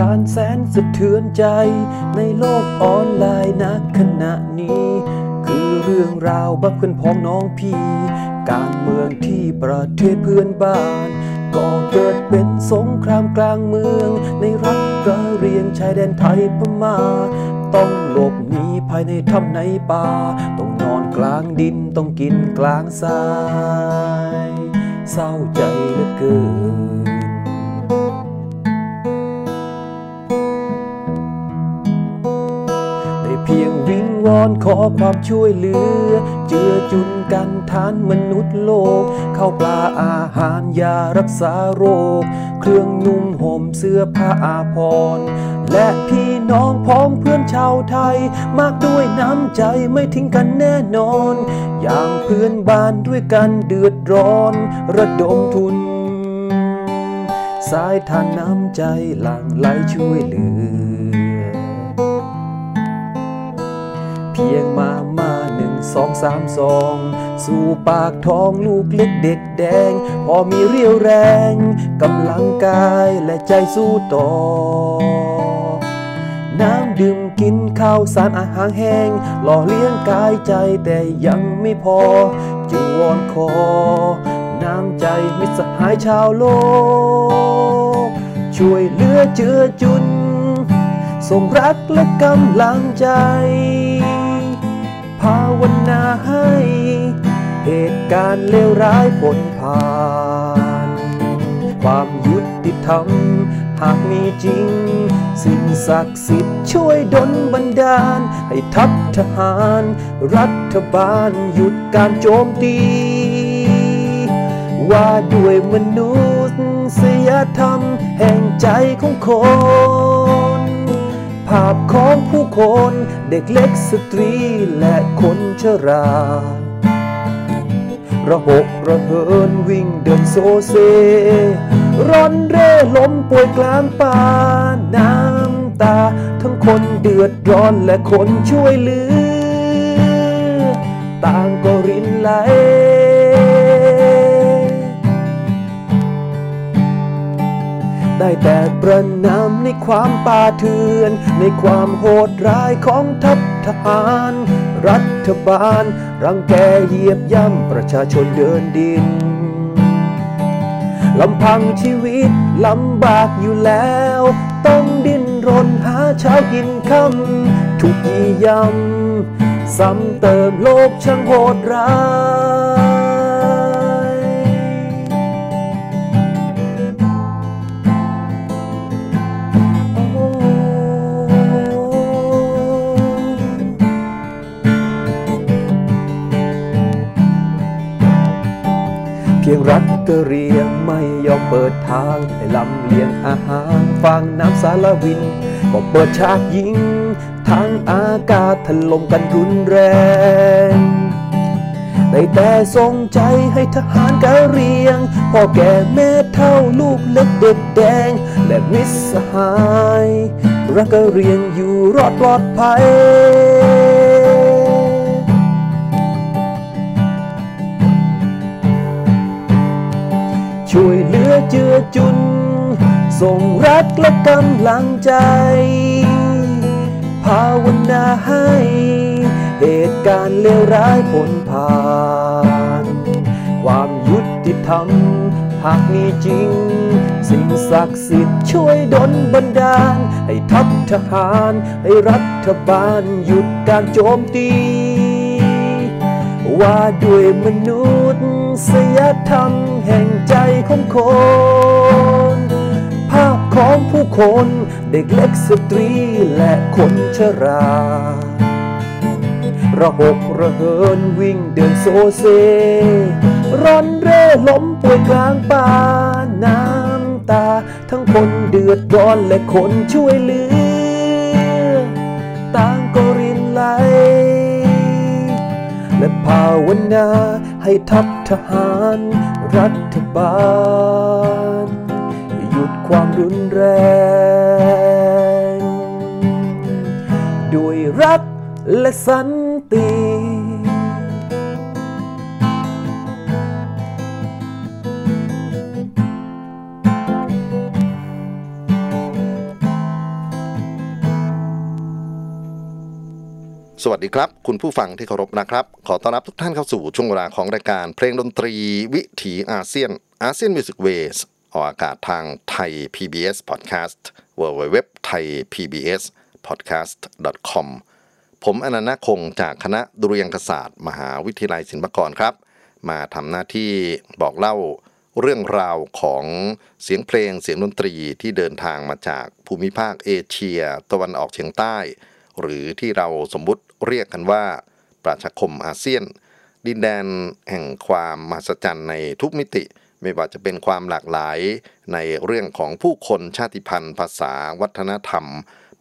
การแสนสะเทือนใจ ในโลกออนไลน์นักขณะนี้ คือเรื่องราวบักเพื่อนพ้องน้องพี่ การเมืองที่ประเทศเพื่อนบ้านก็เกิดเป็นสงครามกลางเมือง ในรัฐกระเรียงชายแดนไทยพม่าต้องหลบหนีภายในถ้ำในป่า ต้องนอนกลางดินต้องกินกลางทราย เศร้าใจเหลือเกิน วิงวอนขอความช่วยเหลือ เจือจุนกันทานมนุษย์โลก เข้าวปลาอาหารยารักษาโรค เครื่องนุ่งห่มเสื้อผ้าอาภรณ์และพี่น้องพ้องเพื่อนชาวไทย มากด้วยน้ำใจไม่ทิ้งกันแน่นอน อย่างเพื่อนบ้านด้วยกันเดือดร้อน ระดมทุน สายทานน้ำใจหลั่งไหลช่วยเหลือ เพียงมามาหนึ่งสองสามสองสู่ปากท้องลูกเล็กเด็กแดง พอมีเรี่ยวแรงกำลังกายและใจสู้ต่อ น้ำดื่มกินข้าวสารอาหารแห้ง หล่อเลี้ยงกายใจแต่ยังไม่พอ จึงวอนขอ น้ำใจมิตรสหายชาวโลก ช่วยเหลือเจือจุน ส่งรักและกำลังใจ ภาวนาให้ เหตุการณ์เลวร้ายพ้นผ่าน ความยุติธรรมหากมีจริง สิ่งศักดิ์สิทธิ์ช่วยดลบันดาล ให้ทัพทหาร รัฐบาลหยุดการโจมตี ว่าด้วยมนุษยธรรมแห่งใจของคน ภาพของผู้คนเด็กเล็กสตรีและคนชราระหกระเหินวิ่งเดินโซเซร่อนเร่ล้มป่วยกลางป่าน้ำตา ทั้งคนเดือดร้อนและคนช่วยเหลือ ต่างก็รินไหล ได้แต่ประนามในความป่าเถื่อน ในความโหดร้ายของทัพทหาร รัฐบาล รังแกเหยียบย่ำประชาชนเดินดินลำพังชีวิตลำบากอยู่แล้ว ต้องดิ้นรนหาเช้ากินค่ำถูกยียำซ้ำเติมโลกช่างโหดร้าย รัฐกะเรียงไม่ยอมเปิดทางให้ลำเลียงอาหารฟังน้ำสารวิน ก็เปิดฉากยิงทางอากาศถล่มกันรุนแรงได้แต่ส่งใจให้ทหารกะเรียง พ่อแก่แม่เท่าลูกเล็กเด็กแดง และมิตรสหาย รักกะเรียงอยู่รอดปลอดภัย จุน ส่งรักและกำลังใจ ภาวนาให้ เหตุการณ์เลวร้ายพ้นผ่าน ความยุติธรรมหากมีจริง สิ่งศักดิ์สิทธิ์ช่วยดลบันดาล ให้ทัพทหาร ให้รัฐบาลหยุดการโจมตี ว่าด้วยมนุษย์ ธรรมแห่งใจของคน ภาพของผู้คนเด็กเล็กสตรีและคนชราระหกระเหินวิ่งเดินโซเซร่อนเร่ล้มป่วยกลางป่าน้ำตา ทั้งคนเดือดร้อนและคนช่วยเหลือ ต่างก็รินไหลและภาวนา ให้ทัพทหารรัฐบาล หยุดความรุนแรง ด้วยรักและสันติ สวัสดีครับ คุณผู้ฟังที่เคารพนะครับ ขอต้อนรับทุกท่านเข้าสู่ช่วงเวลาของรายการเพลงดนตรีวิถีอาเซียน ASEAN Music Ways ออกอากาศทางไทย PBS Podcast w w w t h a i PBS podcast com ผมอานันท์ นาคคงจากคณะดุริยางคศาสตร์ มหาวิทยาลัยศิลปากรครับ มาทำหน้าที่บอกเล่าเรื่องราวของเสียงเพลงเสียงดนตรีที่เดินทางมาจากภูมิภาคเอเชีย ตะวันออกเฉียงใต้ หรือที่เราสมมุติเรียกกันว่า ประชาคมอาเซียน ดินแดนแห่งความมหัศจรรย์ในทุกมิติ ไม่ว่าจะเป็นความหลากหลายในเรื่องของผู้คนชาติพันธุ์ ภาษาวัฒนธรรม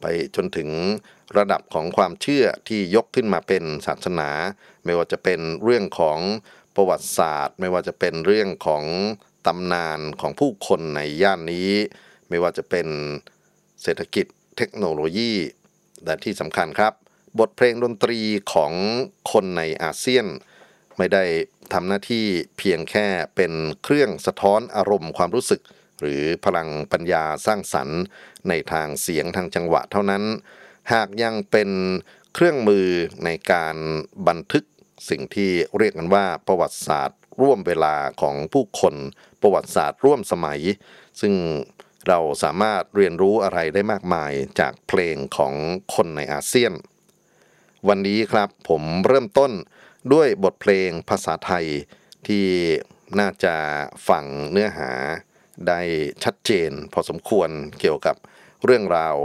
ไปจนถึงระดับของความเชื่อที่ยกขึ้นมาเป็นศาสนา ไม่ว่าจะเป็นเรื่องของประวัติศาสตร์ ไม่ว่าจะเป็นเรื่องของตำนานของผู้คนในย่านนี้ ไม่ว่าจะเป็นเศรษฐกิจเทคโนโลยี และที่สำคัญครับ บทเพลงดนตรีของคนในอาเซียน ไม่ได้ทำหน้าที่เพียงแค่เป็นเครื่องสะท้อนอารมณ์ความรู้สึก หรือพลังปัญญาสร้างสรรค์ ในทางเสียงทางจังหวะเท่านั้น หากยังเป็นเครื่องมือในการบันทึกสิ่งที่เรียกกันว่าประวัติศาสตร์ ร่วมเวลาของผู้คน ประวัติศาสตร์ร่วมสมัย ซึ่ง เราสามารถเรียนรู้อะไรได้มากมายจากเพลงของคนในอาเซียน วันนี้ครับผมเริ่มต้นด้วยบทเพลงภาษาไทยที่น่าจะฟังเนื้อหาได้ชัดเจนพอสมควรเกี่ยวกับเรื่องราว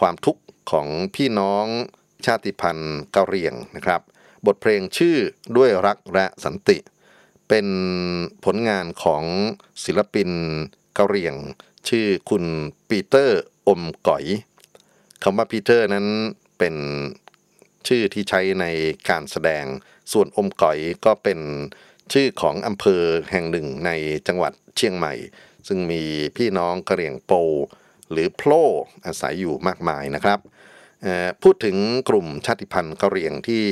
ความทุกข์ของพี่น้องชาติพันธุ์กะเหรี่ยงนะครับ บทเพลงชื่อด้วยรักและสันติ เป็นผลงานของศิลปินกะเหรี่ยง ชื่อคุณปีเตอร์อมก๋อยคำว่าปีเตอร์นั้นเป็นชื่อที่ใช้ในการแสดง ส่วนอมก๋อยก็เป็นชื่อของอำเภอแห่งหนึ่งในจังหวัดเชียงใหม่ ซึ่งมีพี่น้องกะเหรี่ยงโป หรือโพลอาศัยอยู่มากมายนะครับ พูดถึงกลุ่มชาติพันธุ์กะเหรี่ยงที่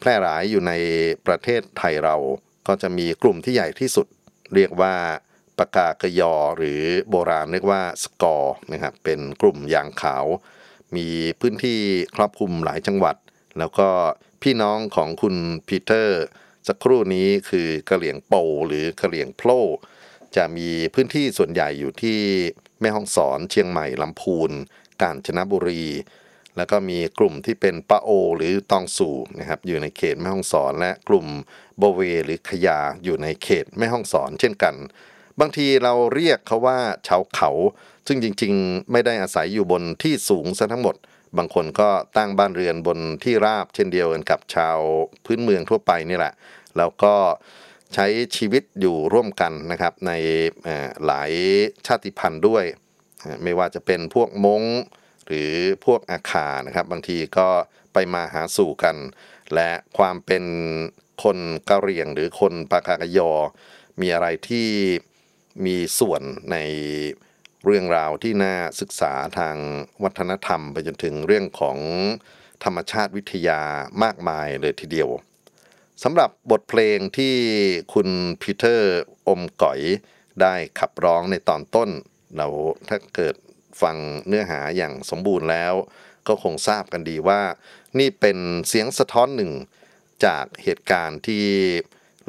แพร่หลายอยู่ในประเทศไทยเรา ก็จะมีกลุ่มที่ใหญ่ที่สุด เรียกว่า ปากากยอหรือโบราณเรียกว่าสกอร์นะครับเป็นกลุ่มยางขาว มีพื้นที่ครอบคลุมหลายจังหวัด แล้วก็พี่น้องของคุณปีเตอร์ สักครู่นี้คือกะเหลี่ยงโปหรือกะเหลี่ยงโพลจะมีพื้นที่ส่วนใหญ่อยู่ที่แม่ฮ่องสอนเชียงใหม่ลำพูน กาญจนบุรี แล้วก็มีกลุ่มที่เป็นปะโอ หรือตองสู่นะครับอยู่ในเขตแม่ฮ่องสอน และกลุ่มโบเวหรือขยาอยู่ในเขตแม่ฮ่องสอนเช่นกัน บางทีเราเรียกเขาว่าชาวเขา ซึ่งจริงๆ ไม่ได้อาศัยอยู่บนที่สูงซะทั้งหมด บางคนก็ตั้งบ้านเรือนบนที่ราบเช่นเดียวกันกับชาวพื้นเมืองทั่วไปนี่แหละ แล้วก็ใช้ชีวิตอยู่ร่วมกันนะครับในหลายชาติพันธุ์ด้วย ไม่ว่าจะเป็นพวกมงหรือพวกอาคานะครับ บางทีก็ไปมาหาสู่กัน และความเป็นคนกะเหรี่ยงหรือคนปากากยอ มีอะไรที่ มีส่วนในเรื่องราวที่น่าศึกษาทางวัฒนธรรม ไปจนถึงเรื่องของธรรมชาติวิทยามากมายเลยทีเดียวสำหรับบทเพลงที่คุณปีเตอร์อมก๋อยได้ขับร้องในตอนต้น เราถ้าเกิดฟังเนื้อหาอย่างสมบูรณ์แล้ว ก็คงทราบกันดีว่า นี่เป็นเสียงสะท้อนหนึ่งจากเหตุการณ์ที่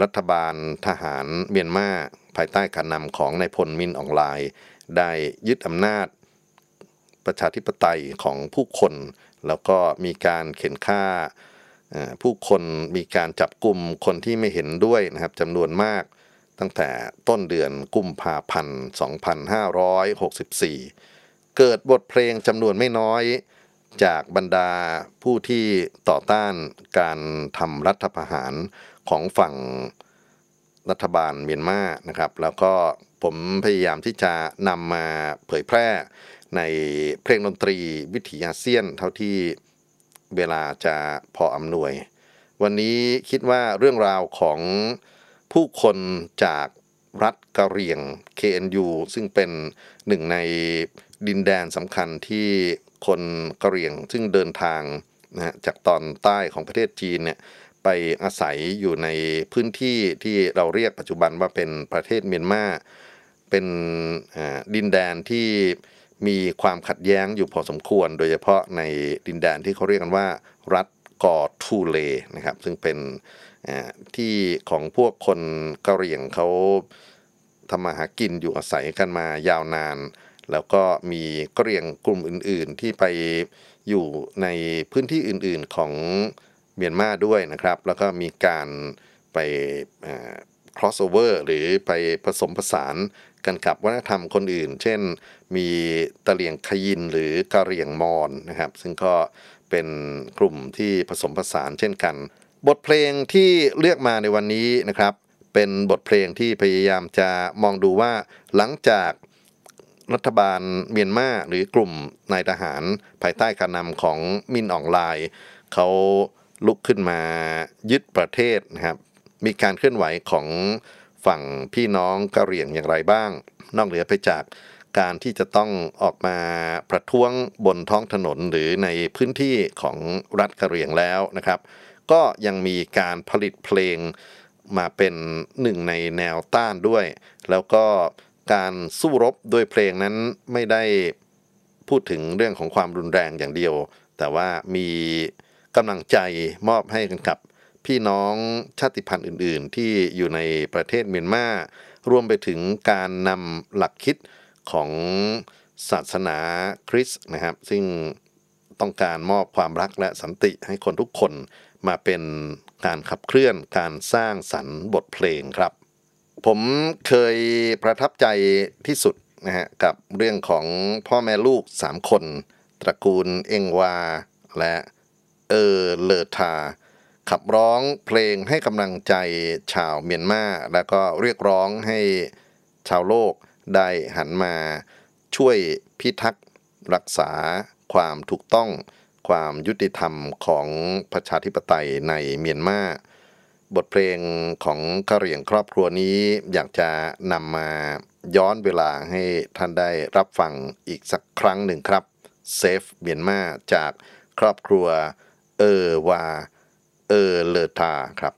รัฐบาลทหารเมียนมา ภายใต้การนำของนายพลมินอ่องหล่ายได้ยึดอำนาจประชาธิปไตยของผู้คน แล้วก็มีการเข็นฆ่าผู้คนมีการจับกลุ่มคนที่ไม่เห็นด้วยนะครับจำนวนมากตั้งแต่ต้นเดือนกุมภาพันธ์ 2564 เกิดบทเพลงจำนวนไม่น้อยจากบรรดาผู้ที่ต่อต้านการทำรัฐประหารของฝั่ง รัฐบาลเมียนมานะครับ แล้วก็ผมพยายามที่จะนำมาเผยแพร่ในเพลงดนตรีวิถีอาเซียนเท่าที่เวลาจะพออำนวย วันนี้คิดว่าเรื่องราวของผู้คนจากรัฐกะเหรี่ยง KNU ซึ่งเป็นหนึ่งในดินแดนสำคัญที่คนกะเหรี่ยงซึ่งเดินทางนะจากตอนใต้ของประเทศจีนเนี่ย ไปอาศัยอยู่ในพื้นที่ที่เราเรียกปัจจุบันว่าเป็นประเทศเมียนมาเป็นดินแดนที่มีความขัดแย้งอยู่พอสมควร โดยเฉพาะในดินแดนที่เขาเรียกกันว่า รัฐกอทูเลนะครับ ซึ่งเป็นที่ของพวกคนกะเหรี่ยงเขาทำมาหากินอยู่อาศัยกันมายาวนาน แล้วก็มีกะเหรี่ยงกลุ่มอื่น ๆ ที่ไปอยู่ในพื้นที่อื่น ๆของ เมียนมาด้วยนะครับ แล้วก็มีการไป crossover หรือไปผสมผสานกันกับวัฒนธรรมคนอื่น เช่น มีตะเลียงขยินหรือกะเหรี่ยงมอนนะครับ ซึ่งก็เป็นกลุ่มที่ผสมผสานเช่นกัน บทเพลงที่เลือกมาในวันนี้นะครับ เป็นบทเพลงที่พยายามจะมองดูว่าหลังจากรัฐบาลเมียนมาหรือกลุ่มนายทหารภายใต้การนำของมินอองไลน์เขา ลุกขึ้นมายึดประเทศนะครับ มีการเคลื่อนไหวของฝั่งพี่น้องกะเหรี่ยงอย่างไรบ้าง นอกเหนือไปจากการที่จะต้องออกมาประท้วงบนท้องถนนหรือในพื้นที่ของรัฐกะเหรี่ยงแล้วนะครับ ก็ยังมีการผลิตเพลงมาเป็นหนึ่งในแนวต้านด้วย แล้วก็การสู้รบด้วยเพลงนั้นไม่ได้พูดถึงเรื่องของความรุนแรงอย่างเดียว แต่ว่ามี กำลังใจมอบให้กันกับพี่น้องชาติพันธุ์อื่น ๆ ที่อยู่ในประเทศเมียนมารวมไปถึงการนำหลักคิดของศาสนาคริสต์นะครับ ซึ่งต้องการมอบความรักและสันติให้คนทุกคนมาเป็นการขับเคลื่อนการสร้างสรรค์บทเพลงครับ ผมเคยประทับใจที่สุดนะฮะกับเรื่องของพ่อแม่ลูกสามคน ตระกูลเองวา และ เออเลอทา ขับร้องเพลงให้กำลังใจชาวเมียนมา แล้วก็เรียกร้องให้ชาวโลกได้หันมาช่วยพิทักษ์รักษาความถูกต้องความยุติธรรมของประชาธิปไตยในเมียนมา บทเพลงของกะเหรี่ยงครอบครัวนี้อยากจะนำมาย้อนเวลาให้ท่านได้รับฟังอีกสักครั้งหนึ่งครับเซฟเมียนมาจากครอบครัว เออวา เออเลอทาครับ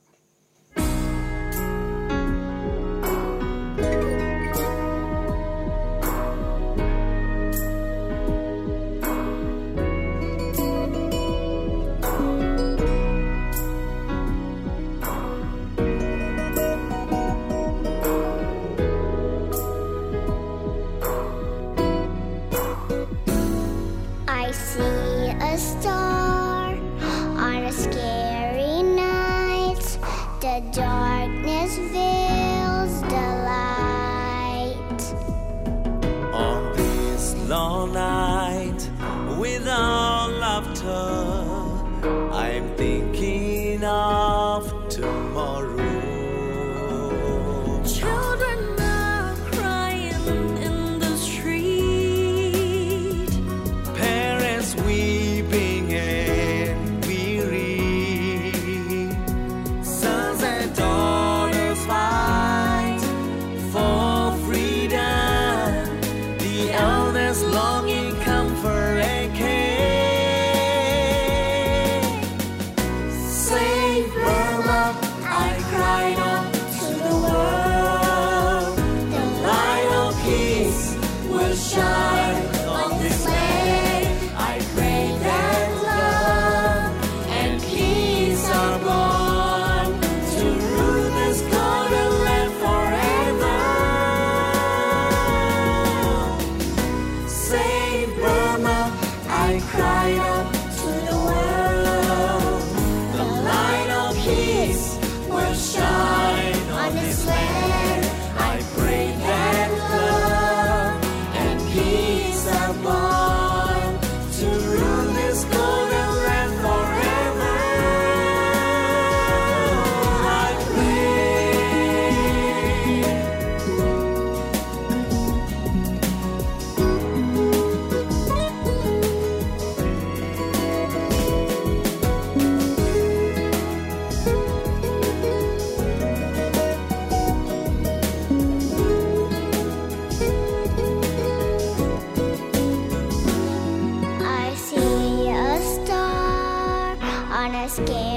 okay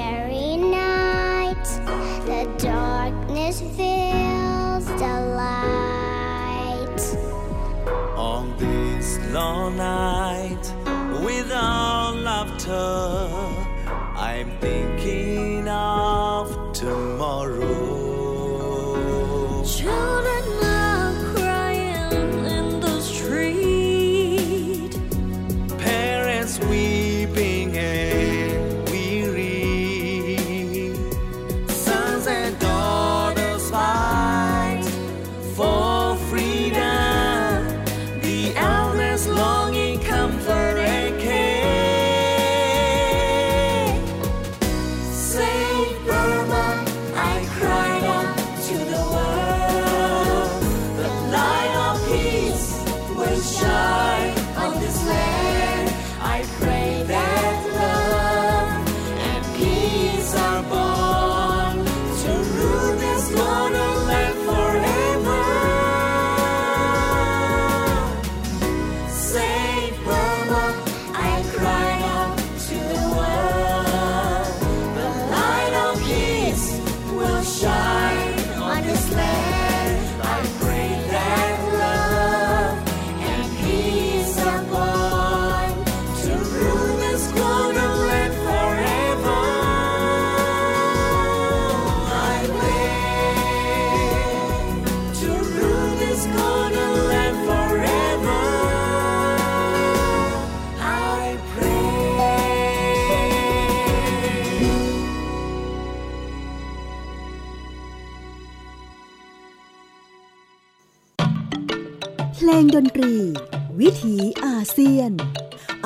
ถีอาเซียน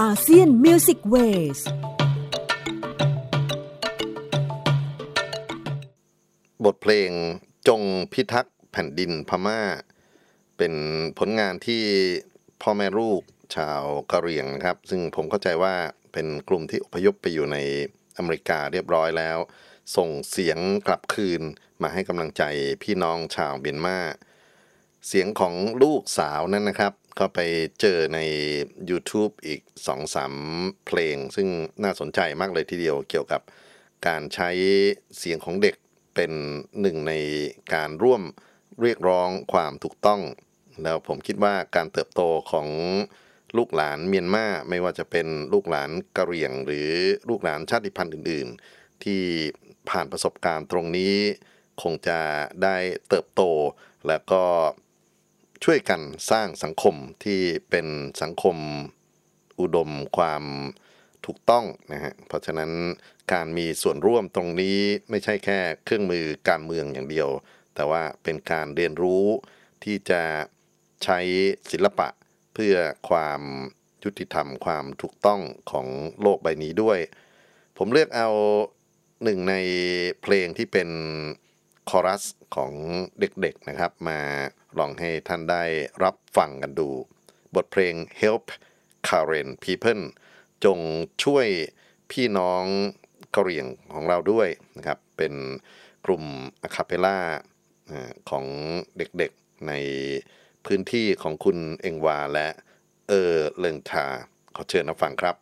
ASEAN Music Waysบทเพลงจงพิทักษ์แผ่นดินพม่า เป็นผลงานที่พ่อแม่ลูกชาวกะเหรี่ยงนะครับ ซึ่งผมเข้าใจว่าเป็นกลุ่มที่อพยพไปอยู่ในอเมริกาเรียบร้อยแล้ว ส่งเสียงกลับคืนมาให้กำลังใจพี่น้องชาวเมียนมาเสียงของลูกสาวนั้นนะครับ ก็ไปเจอใน YouTube อีก 2-3 เพลง ซึ่งน่าสนใจมากเลยทีเดียวเกี่ยวกับการใช้เสียงของเด็กเป็นหนึ่งในการร่วมเรียกร้องความถูกต้อง แล้วผมคิดว่าการเติบโตของลูกหลานเมียนมาไม่ว่าจะเป็นลูกหลานกะเหรี่ยง หรือลูกหลานชาติพันธุ์อื่น ๆ ที่ผ่านประสบการณ์ตรงนี้ คงจะได้เติบโตแล้วก็ ช่วยกันสร้างสังคมที่เป็นสังคมอุดมความถูกต้องนะฮะเพราะฉะนั้นการมีส่วนร่วมตรงนี้ไม่ใช่แค่เครื่องมือการเมืองอย่างเดียว แต่ว่าเป็นการเรียนรู้ที่จะใช้ศิลปะเพื่อความยุติธรรมความถูกต้องของโลกใบนี้ด้วย ผมเลือกเอาหนึ่งในเพลงที่เป็น คอรัสของเด็กๆนะครับ มาลองให้ท่านได้รับฟังกันดู บทเพลง Help Karen People จงช่วยพี่น้องกะเหรี่ยงของเราด้วยนะครับ เป็นกลุ่มอะคาเปล่าของเด็กๆในพื้นที่ของคุณเองวาและเออเลิงทาขอเชิญรับฟังครับ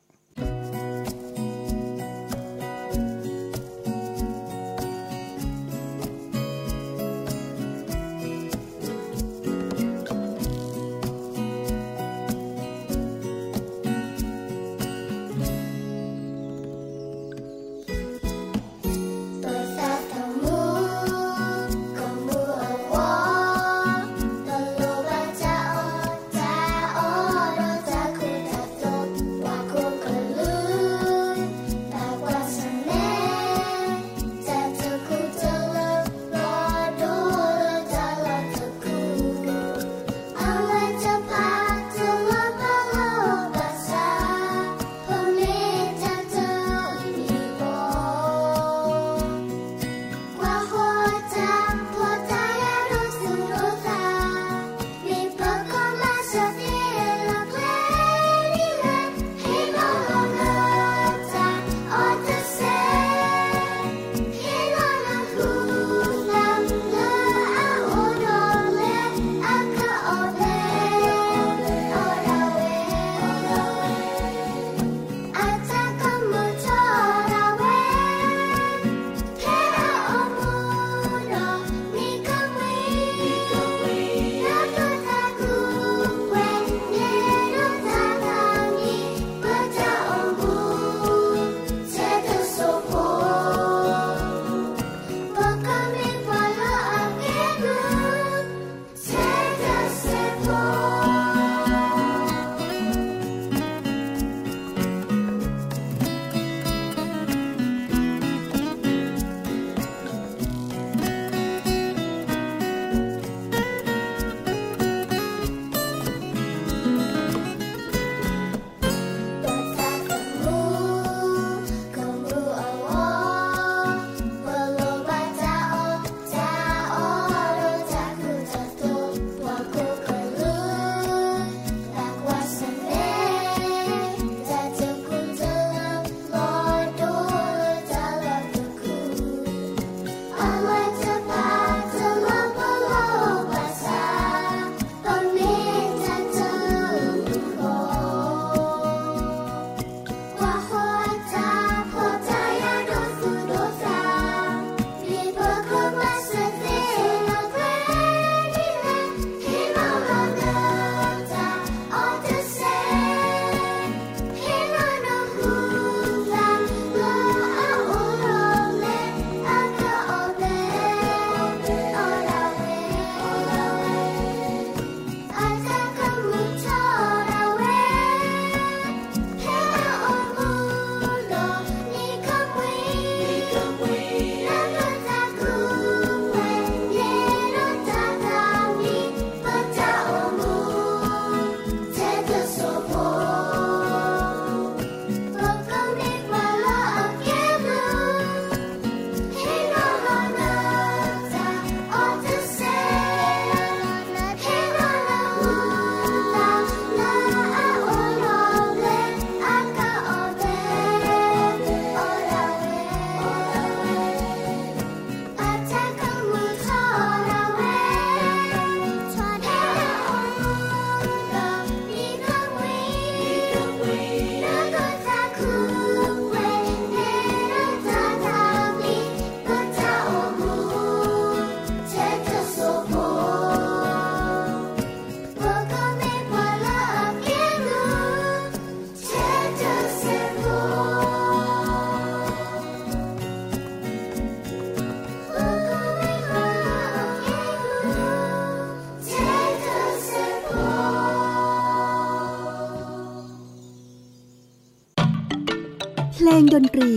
ดนตรี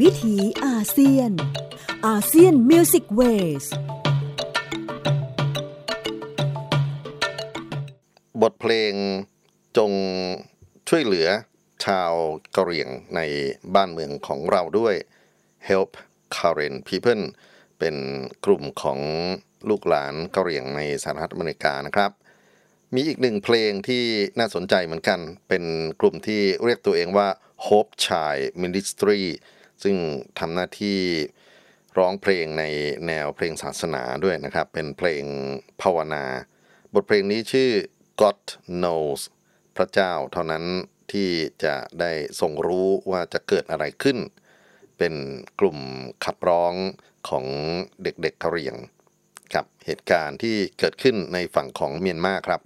วิถีอาเซียน อาเซียนมิวสิกเวสบทเพลงจงช่วยเหลือชาวกะเหรี่ยงในบ้านเมืองของเราด้วย Help Karen People เป็นกลุ่มของลูกหลานกะเหรี่ยงในสหรัฐอเมริกานะครับ มีอีกหนึ่งเพลงที่น่าสนใจเหมือนกัน เป็นกลุ่มที่เรียกตัวเองว่า Hope Child Ministry ซึ่งทำหน้าที่ร้องเพลงในแนวเพลงศาสนาด้วยนะครับ เป็นเพลงภาวนา บทเพลงนี้ชื่อ God knows พระเจ้าเท่านั้นที่จะได้ทรงรู้ว่าจะเกิดอะไรขึ้น เป็นกลุ่มขับร้องของเด็กๆกะเหรี่ยง กับเหตุการณ์ที่เกิดขึ้นในฝั่งของเมียนมาครับ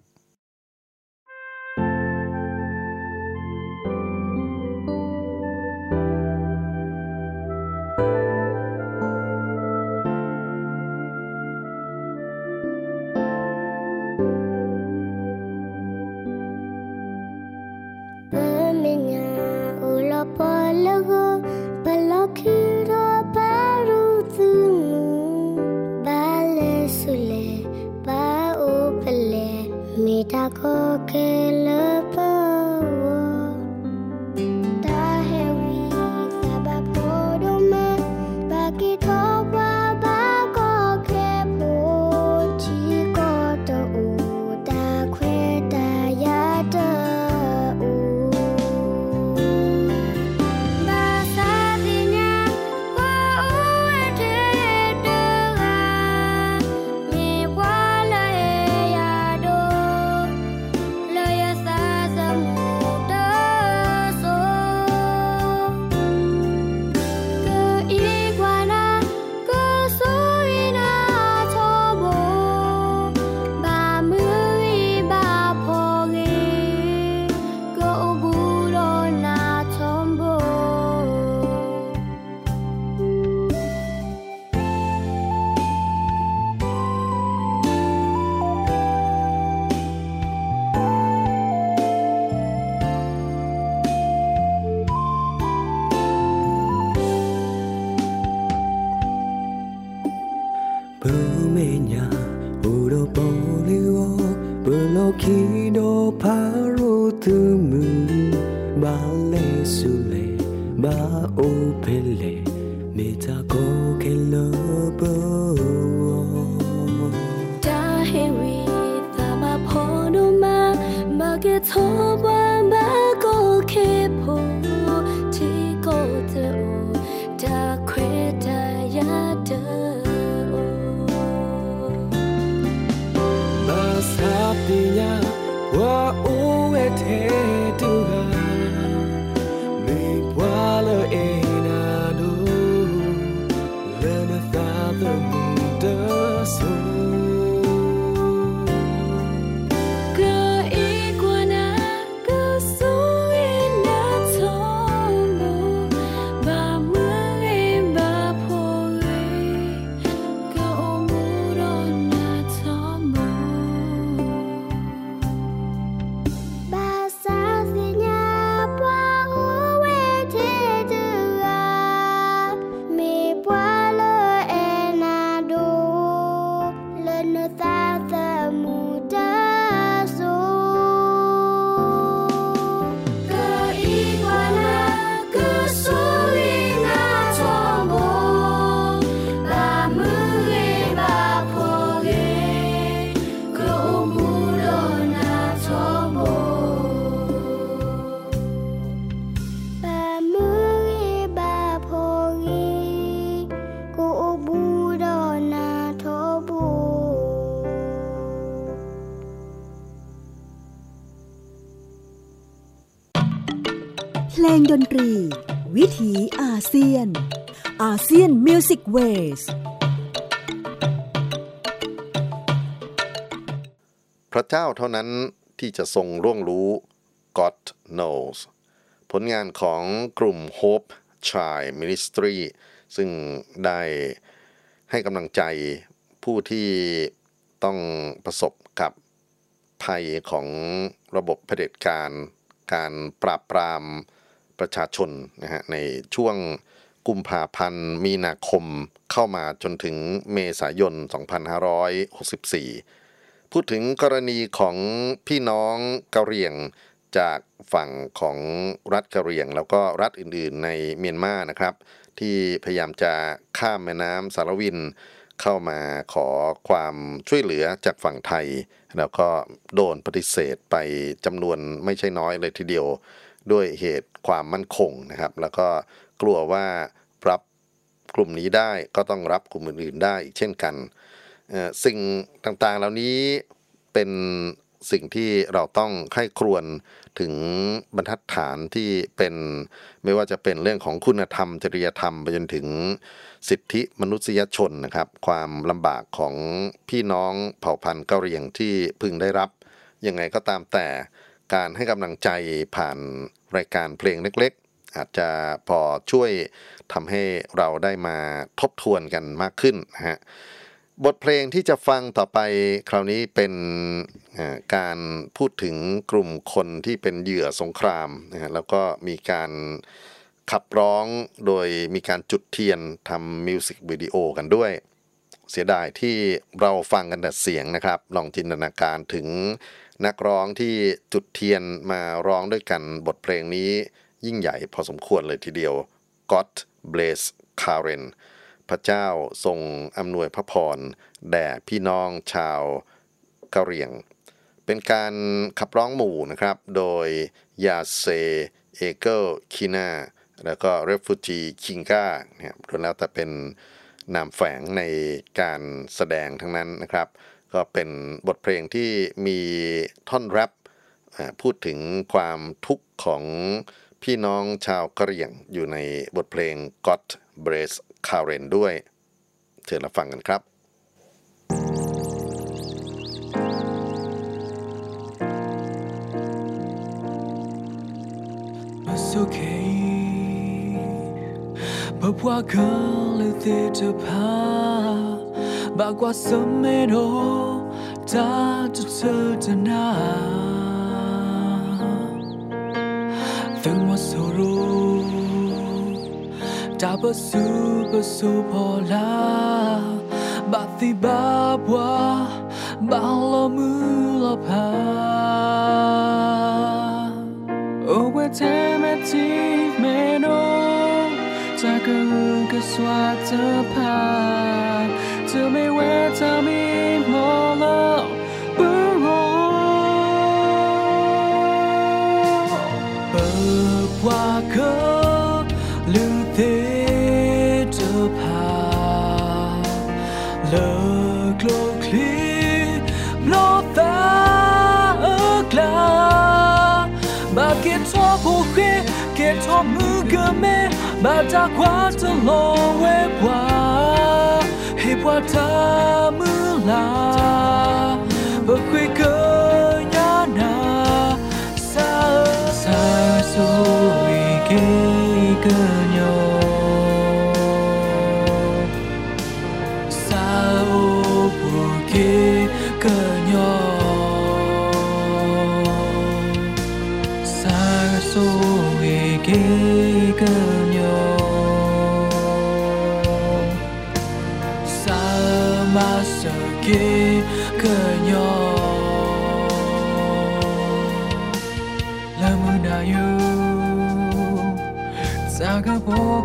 มิวสิกเวสพระเจ้าเท่านั้นที่จะทรงร่วงรู้ God knows ผลงานของกลุ่ม Hope Child Ministry ซึ่งได้ให้กำลังใจผู้ที่ต้องประสบกับภัยของระบบเผด็จการ การปราบปรามประชาชนนะฮะในช่วง กุมภาพันธ์มีนาคมเข้ามาจนถึงเมษายน 2564 พูดถึงกรณีของพี่น้องกะเหรี่ยงจากฝั่งของรัฐกะเหรี่ยง แล้วก็รัฐอื่นๆในเมียนมานะครับ ที่พยายามจะข้ามแม่น้ำสารวิน เข้ามาขอความช่วยเหลือจากฝั่งไทย แล้วก็โดนปฏิเสธไปจำนวนไม่ใช่น้อยเลยทีเดียว ด้วยเหตุความมั่นคงนะครับ แล้วก็ กลัวว่ารับกลุ่มนี้ได้ก็ต้องรับกลุ่มอื่นๆได้อีกเช่นกัน สิ่งต่างๆเหล่านี้เป็นสิ่งที่เราต้องใคร่ครวญถึงบรรทัดฐานที่เป็นไม่ว่าจะเป็นเรื่องของคุณธรรม จริยธรรมไปจนถึงสิทธิมนุษยชนนะครับ ความลำบากของพี่น้องเผ่าพันธุ์กะเหรี่ยงที่พึงได้รับยังไงก็ตามแต่การให้กำลังใจผ่านรายการเพลงเล็ก อาจจะพอช่วยทำให้เราได้มาทบทวนกันมากขึ้นนะฮะบทเพลงที่จะฟังต่อไปคราวนี้เป็นการพูดถึงกลุ่มคนที่เป็นเหยื่อสงครามนะฮะแล้วก็มีการขับร้องโดยมีการจุดเทียนทำมิวสิกวิดีโอกันด้วย เสียดายที่เราฟังกันแต่เสียงนะครับ ลองจินตนาการถึงนักร้องที่จุดเทียนมาร้องด้วยกันบทเพลงนี้ ยิ่งใหญ่พอสมควรเลยทีเดียว God bless Karen พระเจ้าทรงอำนวยพระพร แด่พี่น้องชาวกะเหรี่ยง เป็นการขับร้องหมู่นะครับ โดยยาเซเอเกิลคินาแล้วก็เรฟูจีคิงก้าเนี่ยรวมแล้วแต่เป็นนามแฝงในการแสดงทั้งนั้นนะครับ ก็เป็นบทเพลงที่มีท่อนแรปพูดถึงความทุกข์ของ พี่น้องชาวกะเหรี่ยงอยู่ในบทเพลง God Bless Karen ด้วยเชิญรับฟังกันครับ It's okay ถึงว่าสูรู้จะบว่สูบ่สูพอแล้บาติบาบว่าบาลมือละพาโอเวเทเมทีเมโนจะกึงก็สวาเธอพาจะไม่เวทามีมอ 个咩？马扎瓜扎罗维瓦，希瓦塔姆拉，不会个呀那，萨萨苏伊给个。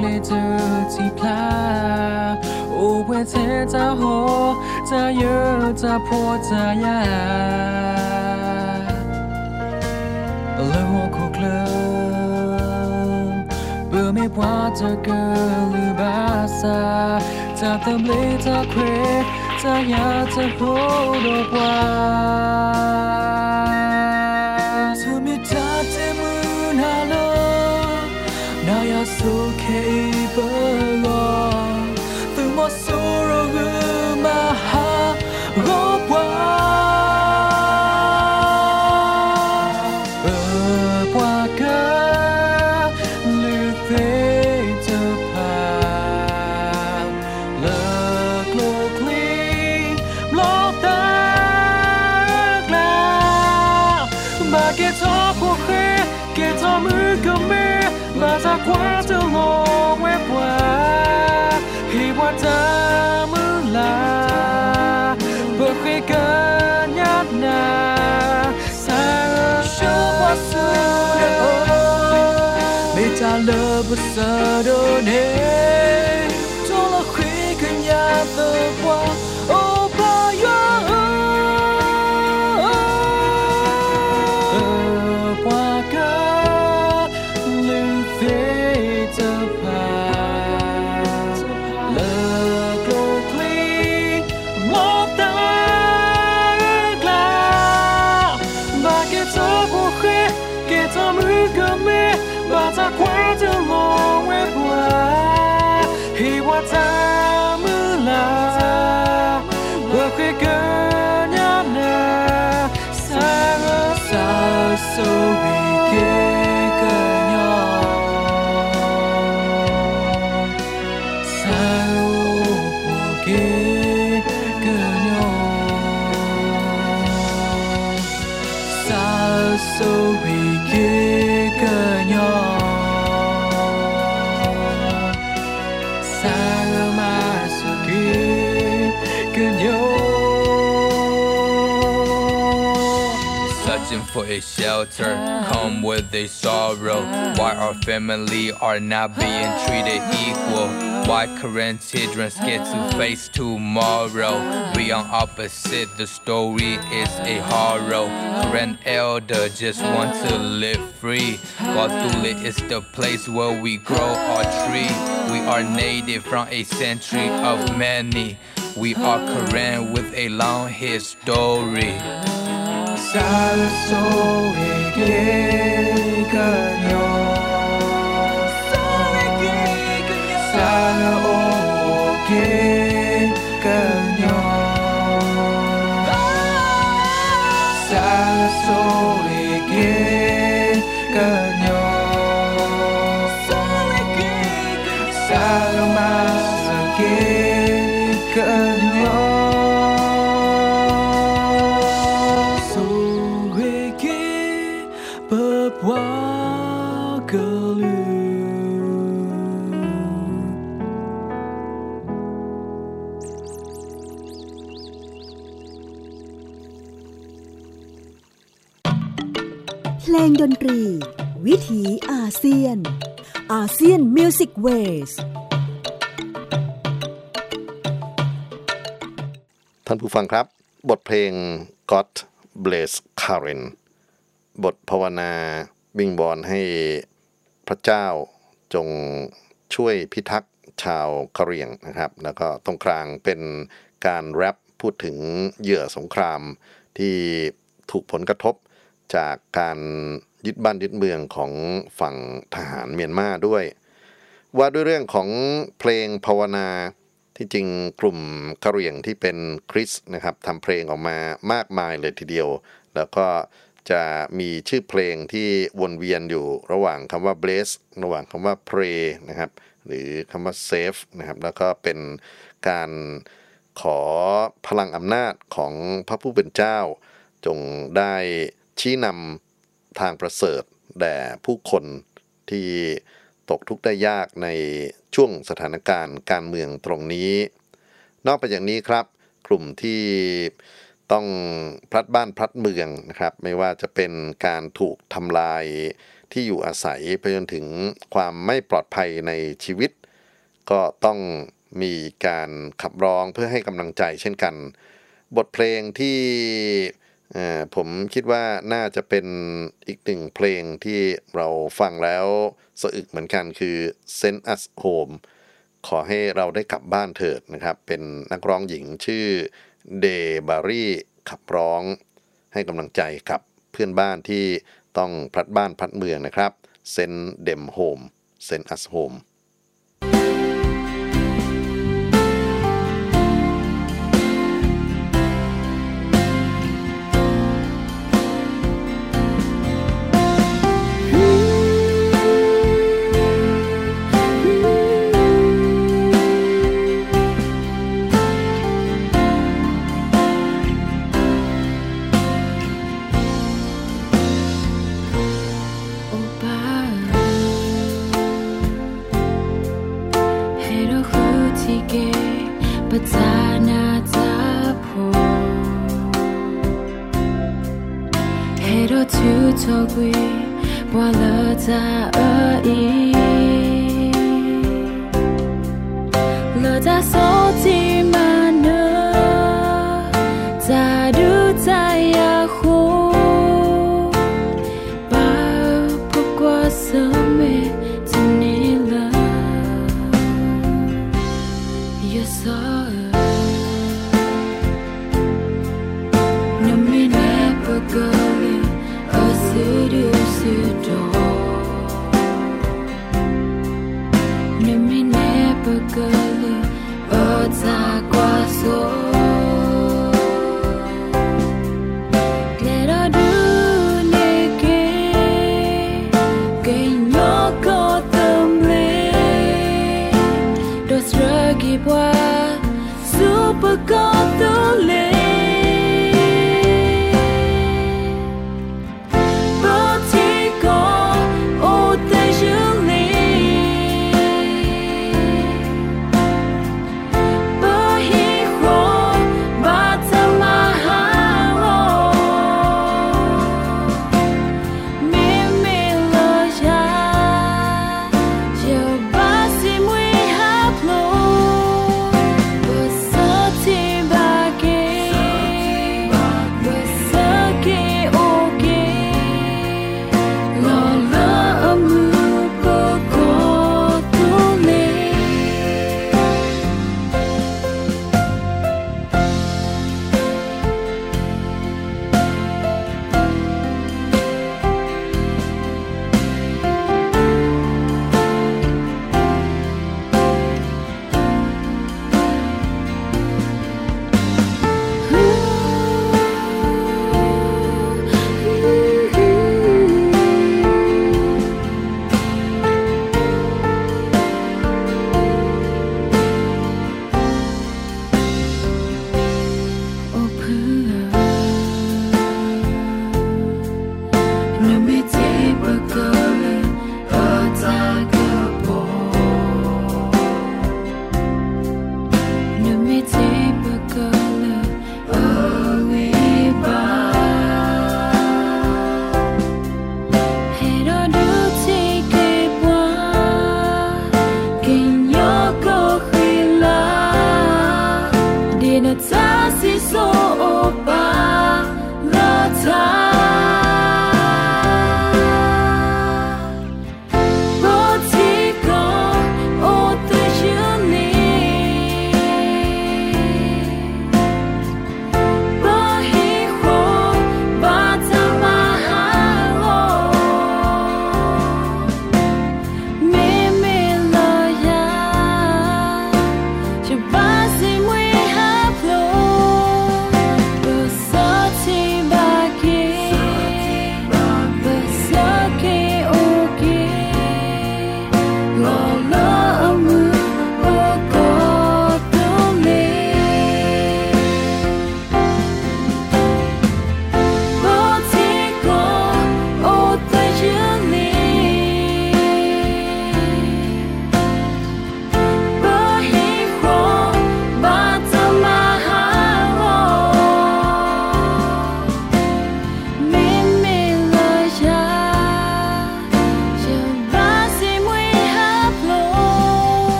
Bo kle je ti pla o we te ta ho ta yo ta po ta ya แล้วก็เคลิ้มเบื่อไม่ว่าจะเกิดหรือ 没有挂钩 le bu sa for a shelter, come with a sorrow. Why our family are not being treated equal? Why current children scared to face tomorrow? We on opposite, the story is a horror. Current elder just want to live free. Guadule is the place where we grow our tree. We are native from a century of many. We are Korean with a long history. 살 속에 깨가 여 ตรี วิถีอาเซียน ASEAN Music Waveท่านผู้ฟังครับ บทเพลง God Bless Karen บทภาวนาวิงวอนให้พระเจ้าจงช่วยพิทักษ์ชาวกะเหรี่ยงนะครับ แล้วก็ตรงกลางเป็นการแรปพูดถึงเหยื่อสงครามที่ถูกผลกระทบจากการ ยึดบ้านยึดเมืองของฝั่งทหารเมียนมาด้วย ว่าด้วยเรื่องของเพลงภาวนาที่จริงกลุ่มกะเหรี่ยงที่เป็นคริสนะครับทำเพลงออกมามากมายเลยทีเดียว แล้วก็จะมีชื่อเพลงที่วนเวียนอยู่ระหว่างคำว่า bless ระหว่างคำว่า pray นะครับหรือคำว่า save นะครับแล้วก็เป็นการขอพลังอำนาจของพระผู้เป็นเจ้า จงได้ชี้นำ ทางประเสริฐแด่ผู้คนที่ตกทุกข์ได้ยากในช่วงสถานการณ์การเมืองตรงนี้ นอกไปจากนี้ครับ กลุ่มที่ต้องพลัดบ้านพลัดเมืองนะครับ ไม่ว่าจะเป็นการถูกทำลายที่อยู่อาศัยไปจนถึงความไม่ปลอดภัยในชีวิต ก็ต้องมีการขับร้องเพื่อให้กำลังใจเช่นกัน บทเพลงที่ ผมคิดว่าน่าจะเป็นอีกหนึ่งเพลงที่เราฟังแล้วสะอึกเหมือนกันคือ Send Us Home ขอให้เราได้กลับบ้านเถิดนะครับ เป็นนักร้องหญิงชื่อเดบารีขับร้องให้กำลังใจกับเพื่อนบ้านที่ต้องพลัดบ้านพลัดเมืองนะครับ Send them home Send us home บวาล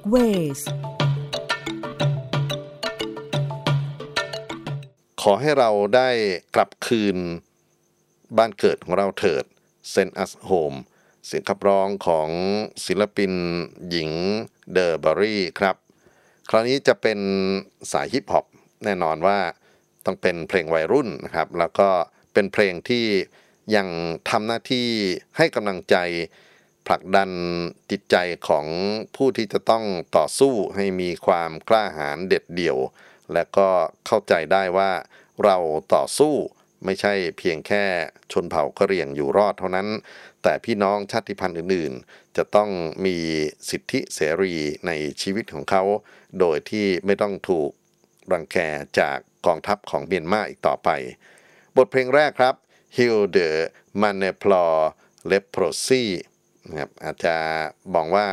ยนมิวสิกเวสขอให้เราได้กลับคืนบ้านเกิดของเราเถิด Send Us Home เสียงขับร้องของศิลปินหญิงเดอร์บารีครับ คราวนี้จะเป็นสายฮิปฮอปแน่นอนว่าต้องเป็นเพลงวัยรุ่นนะครับ แล้วก็เป็นเพลงที่ยังทำหน้าที่ให้กำลังใจ ผลักดันจิตใจของผู้ที่จะต้องต่อสู้ให้มีความกล้าหาญเด็ดเดี่ยว และก็เข้าใจได้ว่าเราต่อสู้ไม่ใช่เพียงแค่ชนเผ่ากะเหรี่ยงอยู่รอดเท่านั้น แต่พี่น้องชาติพันธุ์อื่นๆ จะต้องมีสิทธิเสรีในชีวิตของเขา โดยที่ไม่ต้องถูกรังแกจากกองทัพของเมียนมาอีกต่อไป บทเพลงแรกครับ Heal the m a n e p l o Leprosy นะครับอาจจะบอกว่า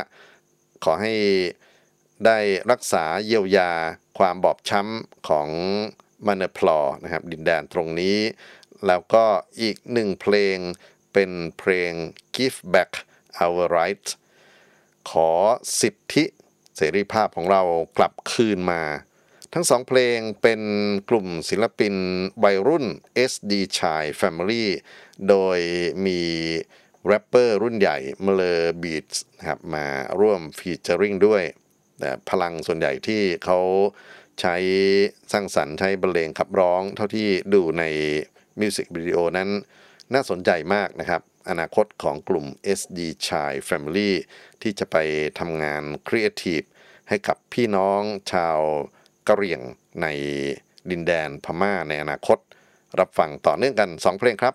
ขอให้ได้รักษาเยียวยาความบอบช้ำของม a น e p l o นะครับดินแดนตรงนี้ แล้วก็อีกหนึ่งเพลงเป็นเพลง Give Back Our Rights ขอสิทธิเสรีภาพของเรากลับคืนมา ทั้งสองเพลงเป็นกลุ่มศิลปินวัยรุ่น SD Chai Family โดยมี แรปเปอร์รุ่นใหญ่เมเลอบีทนะครับมาร่วม featuring ด้วย แต่พลังส่วนใหญ่ที่เขาใช้สร้างสรรค์ใช้บรรเลงขับร้อง เท่าที่ดูในมิวสิกวิดีโอนั้นน่าสนใจมากนะครับ อนาคตของกลุ่ม SD Chai Family ที่จะไปทำงานครีเอทีฟให้กับพี่น้องชาวกะเหรี่ยงในดินแดนพม่าในอนาคต รับฟังต่อเนื่องกัน 2 เพลงครับ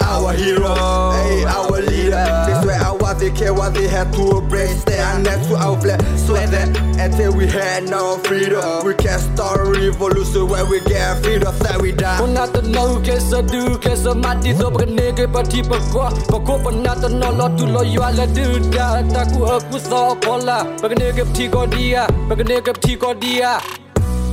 our hero, hey, our leader. This way, I was the care what they had to embrace. They are next to our flag, So that until we had no freedom. We can start a revolution when we get freedom, that we die. We're not the no case of do case of my disobey nigga, but he bequa. But go for not the no lot to loyal, you are the dude that I could have put all polar. But a nigga, Tigodia, but a nigga, Tigodia.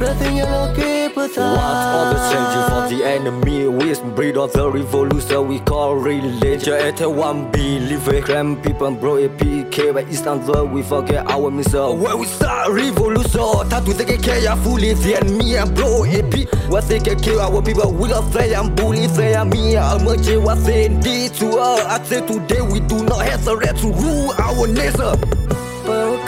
Nothing yellow ke peta What all the changing for the enemy? With breed of the revolution we call religion. At one believe it cram people and bro a PK but it's not the we forget our misery when we start revolution ta tu take care fully the enemy and bro AP what they can kill our people we are say and bully say and me I'm a J what they did to us. I say today we do not have the right to rule our nation 不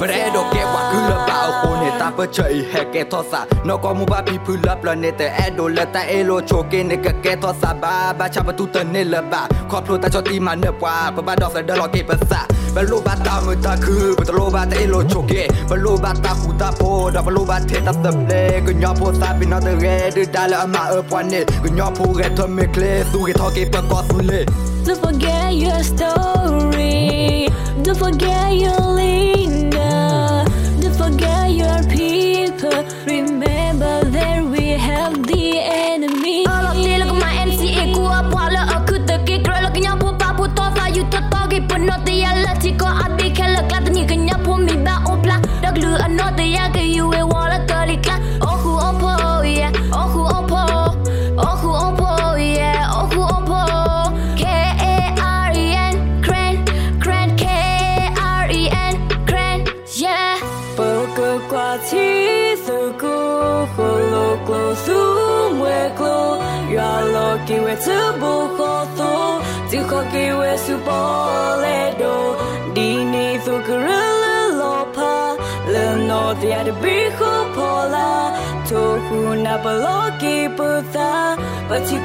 Predo ke wa kula bao ko ne, ta pa chai hai ke tho sa no ko mu ba pi phu la pla ne te edo la ta elo cho ke ne ka ke tho ba ba cha ba tu ta ne la ba ko plo ta cho ti ma ne wa pa ba do sa de lo ke pa sa ba lo ba ta mu ta khu ba lo ba ta elo cho ke ba lo ba ta khu ta po da ba lo ba the ta ta ple ko nyo po sa bi no de re de da la ma e po ne ko nyo po re tho me kle su ke tho ke pa ko su le Don't forget your story. Don't forget your leader. Don't forget your people. Remember that we have the enemy. Tiada biku pola Tohu na balogi buta Pati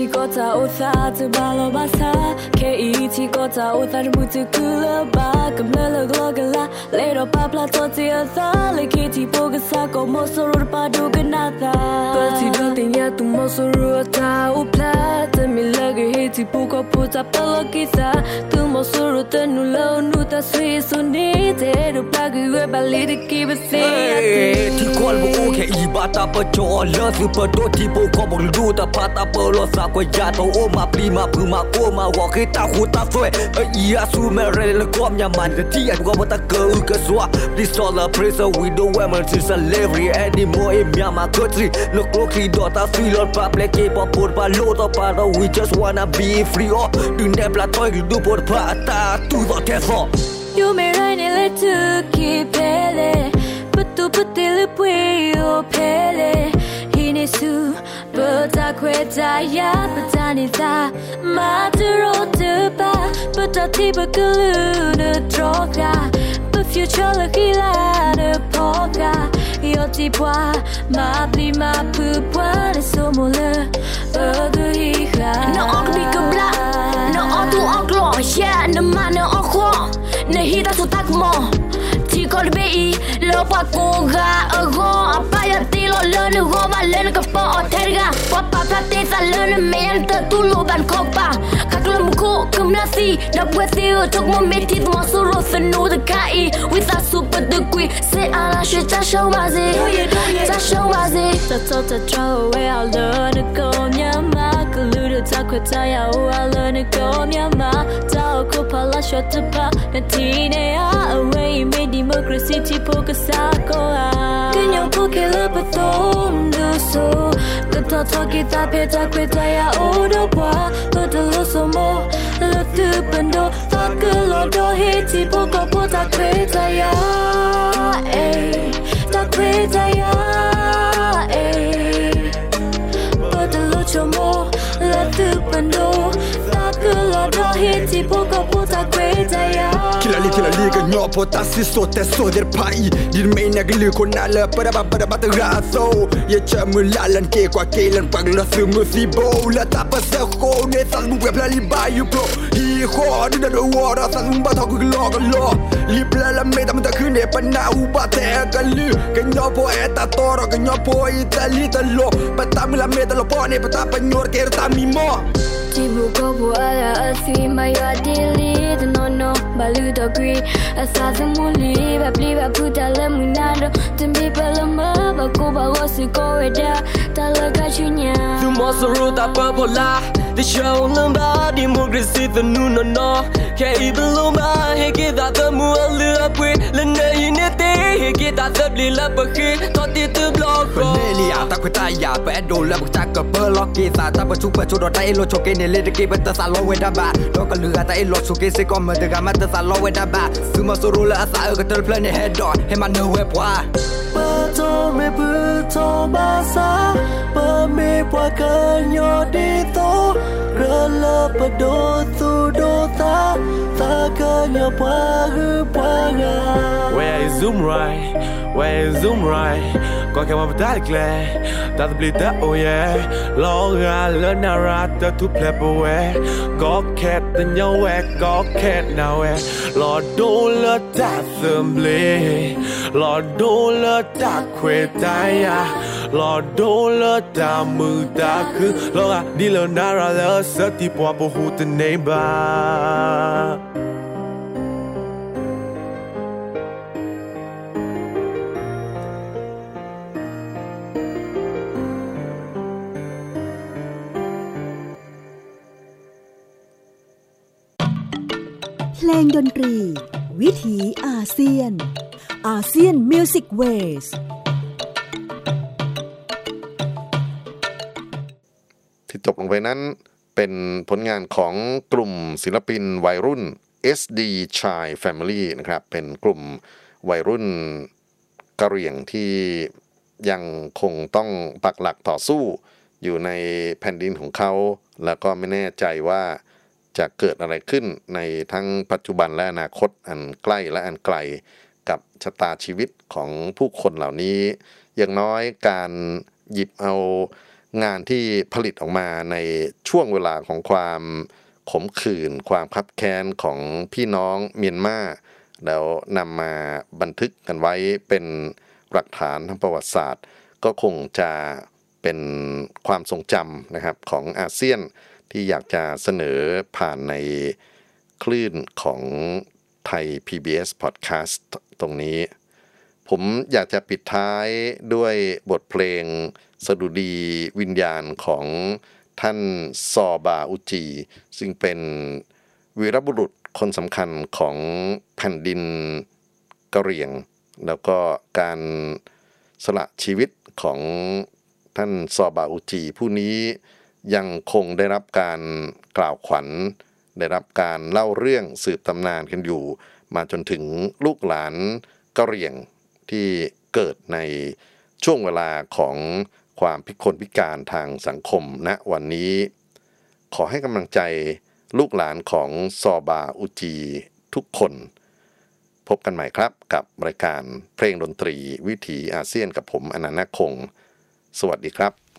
一起过早撒，这巴罗巴萨，可以一起过早撒，不就哭了吧？咁了了个个啦，来到巴布拉做这撒，来可以不个撒，个莫索罗巴杜个那达。不提到顶呀，都莫索罗他 nada mi lagi hiti puko puta palo kita tumo suru tenu lo nuta sui suni te ru pagi we bali de kibe si ti kol bu o i bata pa cho lo su pa do ti po ko bong du ta pa ta pa lo sa ko ya to o ma pri ma pu ma ko ma wa ke ta hu ta fwe i a su me re le ko nya man de ti a ko ta ko u ka swa di so la presa we do we to slavery anymore in my country look look he dot a feel on pa play ke pa pur pa lo we just wanna be free. Oh đừng đem là thôi đừng đu bột thế phò you oh. may rain a to keep it but tu but the lip we o pele. Hine to, but I kwe I ya but I need ta ma tu ro tu ba but ta keep ba kulu na droga but future la kila na poker. Yo ti pwa Ma pli ma pu pwa Ne so mo le Odu hi ha No ok bi ka bla No ok tu ok lo Yeah na ma na ok ho Na hi ta su tak mo Ti ko le bi Lo pa ko ga Ago Apa ya ti lo le ne go ba le ne ka po o terga Pa pa pa te sa le ne me yan ta tu lo ban ko pa Ka tu mu ko kum na si Na bwe si o chok mo me ti mo so ro sa no de ka i With a super degree Say a la shit ta show ma zi Ta show ma zi Ta ta ta tra away I learn to go nyama Kuludu ta kweta ya o I learn to go nyama Ta o ko pa la shot to pa Na tine ya away Me democracy ti po ka sa ko a Kanyo po ke le pa tom do so Kata ta ki ta pe ta kweta ya o do pa Lo do lo so mo Lo tu pendo Ta ke lo do he ti po ko po ta kweta ya Eh Ta kweta ya Eh Padalo chomo la tu pando Takala do hiti poko puta kweta ya Kila li kila li ka nyo po ta si so te so der pai Dir me na gli ko na la para ba para ba ta ra so Ye cha mu la lan ke kwa ke lan pag la su mu si bo La ta pa sa ko ne sa mu la li ba you pro Hi ho ni na do wa ra sa mu ba ta ku lo ka lo Li pla la me ta mu ta ku ne pa na u ba te ka li Ka nyo po e ta toro ka nyo po i ta li ta lo Pa ta mu la me ta lo po ne pa ta pa nyor ke ta mi mo Tibu ko bu ala asi maya dili no no balu do gri asa zamuli ba pli ba puta le munado timbi pala ma ba ko ba wo si ko weda ta la ka chunya Tu mo so ru ta pa po la The show number democracy the nu no no Ke i blu ma he ke da the mu a lu a pwe le ne yi ne te he ke da the bli la pa khi to ti tu block ro Nelia ta ku ta ya pe do la bu ta ka pe lo ki sa ta pa chu pa chu do ta e lo cho ke ne le de ke pa ta sa lo we da ba do ka lu ga ta e lo chu ke se ko ma de ga ma ta sa lo we da ba su ma so ro la sa e ka tel plan head on he ma no we pwa Pa to me pu to ba sa Pa me pwa ka nyo di to Rala pa do tu do ta Ta ka nyo pa hu pa ga Where is zoom right? Where is zoom right? Có cái mà ta lệ Ta tập lì ta oh yeah. Lo ra lớn nào ra, ta thu plep oh away Có kẹt ta nhau wẹ Có kẹt nào wẹ Lo đô lơ ta thơm lê Lo đô lơ ta khuê ta ya รอโดนเลตามือตาคือโลกะนี่เลนาราเลสติปวาปหูตเนบาเพลงดนตรี วิถีอาเซียน อาเซียนมิวสิกเวสที่จบลงไปนั้นเป็นผลงานของกลุ่มศิลปินวัยรุ่น SD Chai Family นะครับ เป็นกลุ่มวัยรุ่นกะเหรี่ยงที่ยังคงต้องปักหลักต่อสู้อยู่ในแผ่นดินของเขา แล้วก็ไม่แน่ใจว่า จะเกิดอะไรขึ้นในทั้งปัจจุบันและอนาคตอันใกล้และอันไกลกับชะตาชีวิตของผู้คนเหล่านี้ อย่างน้อยการหยิบเอางานที่ผลิตออกมาในช่วงเวลาของความขมขื่นความคับแค้นของพี่น้องเมียนมาแล้วนำมาบันทึกกันไว้เป็นหลักฐานทางประวัติศาสตร์ ก็คงจะเป็นความทรงจำนะครับของอาเซียน ที่อยากจะเสนอผ่านในคลื่นของไทย PBS Podcast ตรงนี้ ผมอยากจะปิดท้ายด้วยบทเพลงสดุดีวิญญาณของท่านซอบาอุจี ซึ่งเป็นวีรบุรุษคนสำคัญของแผ่นดินกะเหรี่ยง แล้วก็การสละชีวิตของท่านซอบาอุจีผู้นี้ ยังคงได้รับการกล่าวขวัญ ได้รับการเล่าเรื่องสืบตำนานกันอยู่ มาจนถึงลูกหลานกะเหรี่ยงที่เกิดในช่วงเวลาของความพิกลพิการทางสังคมณวันนี้ ขอให้กำลังใจลูกหลานของซอบาอุจีทุกคน พบกันใหม่ครับกับรายการเพลงดนตรีวิถีอาเซียนกับผมอนันต์คง สวัสดีครับ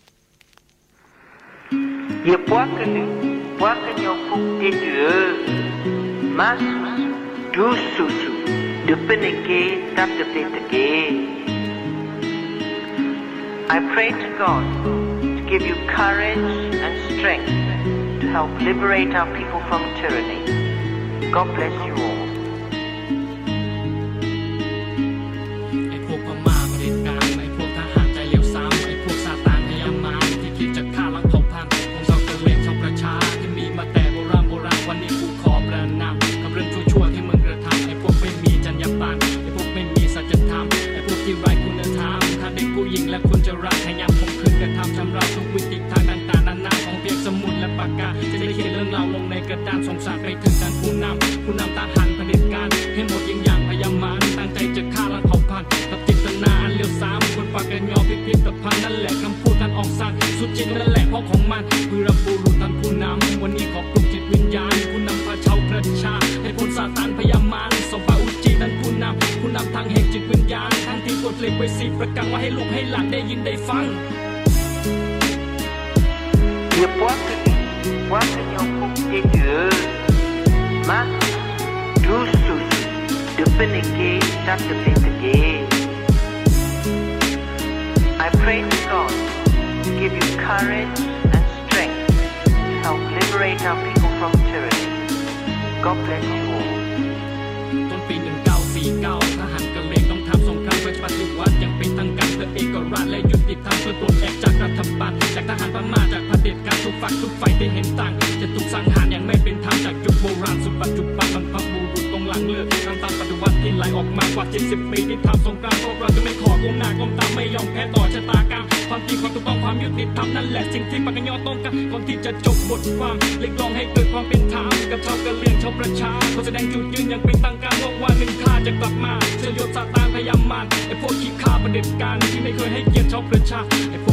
I pray to God to give you courage and strength to help liberate our people from tyranny. God bless you all. กระดานสงสารไปถึงการผู้นำผู้นำทหารเผด็จการให้หมดยิงอย่างพยายามมันตั้งใจจะฆ่าล้างเผ่าพันธุ์กับจิตนาอันเลี้ยวซ้ำคนปากกันยอพิพิธภัณฑ์นั่นแหละคำพูดท่านออกสั่งสุดจริงนั่นแหละเพราะของมันวีรบุรุษท่านผู้นำวันนี้ขอปลุกจิตวิญญาณผู้นำพาชาวประชาให้พ้นซาตานพยายามมันสบาอุจีท่านผู้นำผู้นำทางแห่งจิตวิญญาณทางที่กดเหล็กไว้สีประกันไว้ให้ลูกให้หลานได้ยินได้ฟัง Ia puacă ne, puacă ne o foc de deux. Masus, du susu, de peneke, tap de peteke. I pray to God to give you courage and strength to help liberate our people from tyranny. God bless you all. างการเพื่อราชและยุติธรรมเพื่อปลดแอกจากรัฐบาลจากทหารพม่าจากเผด็จการทุกฝักทุกฝ่ายได้เห็นต่างจะถูกสังหารอย่างไม่เป็นธรรมจากยุคโบราณสู่ปัจจุบันบรรพบุรุษตรงหลังเลือกน้ำตาปฏิวัติ ที่ไหลออกมากว่า70ปีที่ทำสงครามพวกเราจะไม่ขอก้มหน้าก้มตาไม่ยอมแพ้ต่อชะตากรรมความจริงความถูกต้องความยุติธรรมนั่นแหละสิ่งที่ปากกันยอต้องการก่อนที่จะจบบทความเรียกร้องให้เกิดความเป็นธรรมกับชาวกะเหรี่ยงชาวประชาเขอแสดงจุดยืนอย่างเป็นทางการว่าวันหนึ่งข้าจะกลับมาสยบซาตานพยายามมันไอ้พวกขี้ข้าประเด็จการที่ไม่เคยให้เกียรติชาวประชาไอ้พวก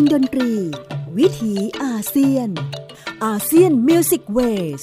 งดนตรี วิถีอาเซียนอาเซียนมิวสิกเวส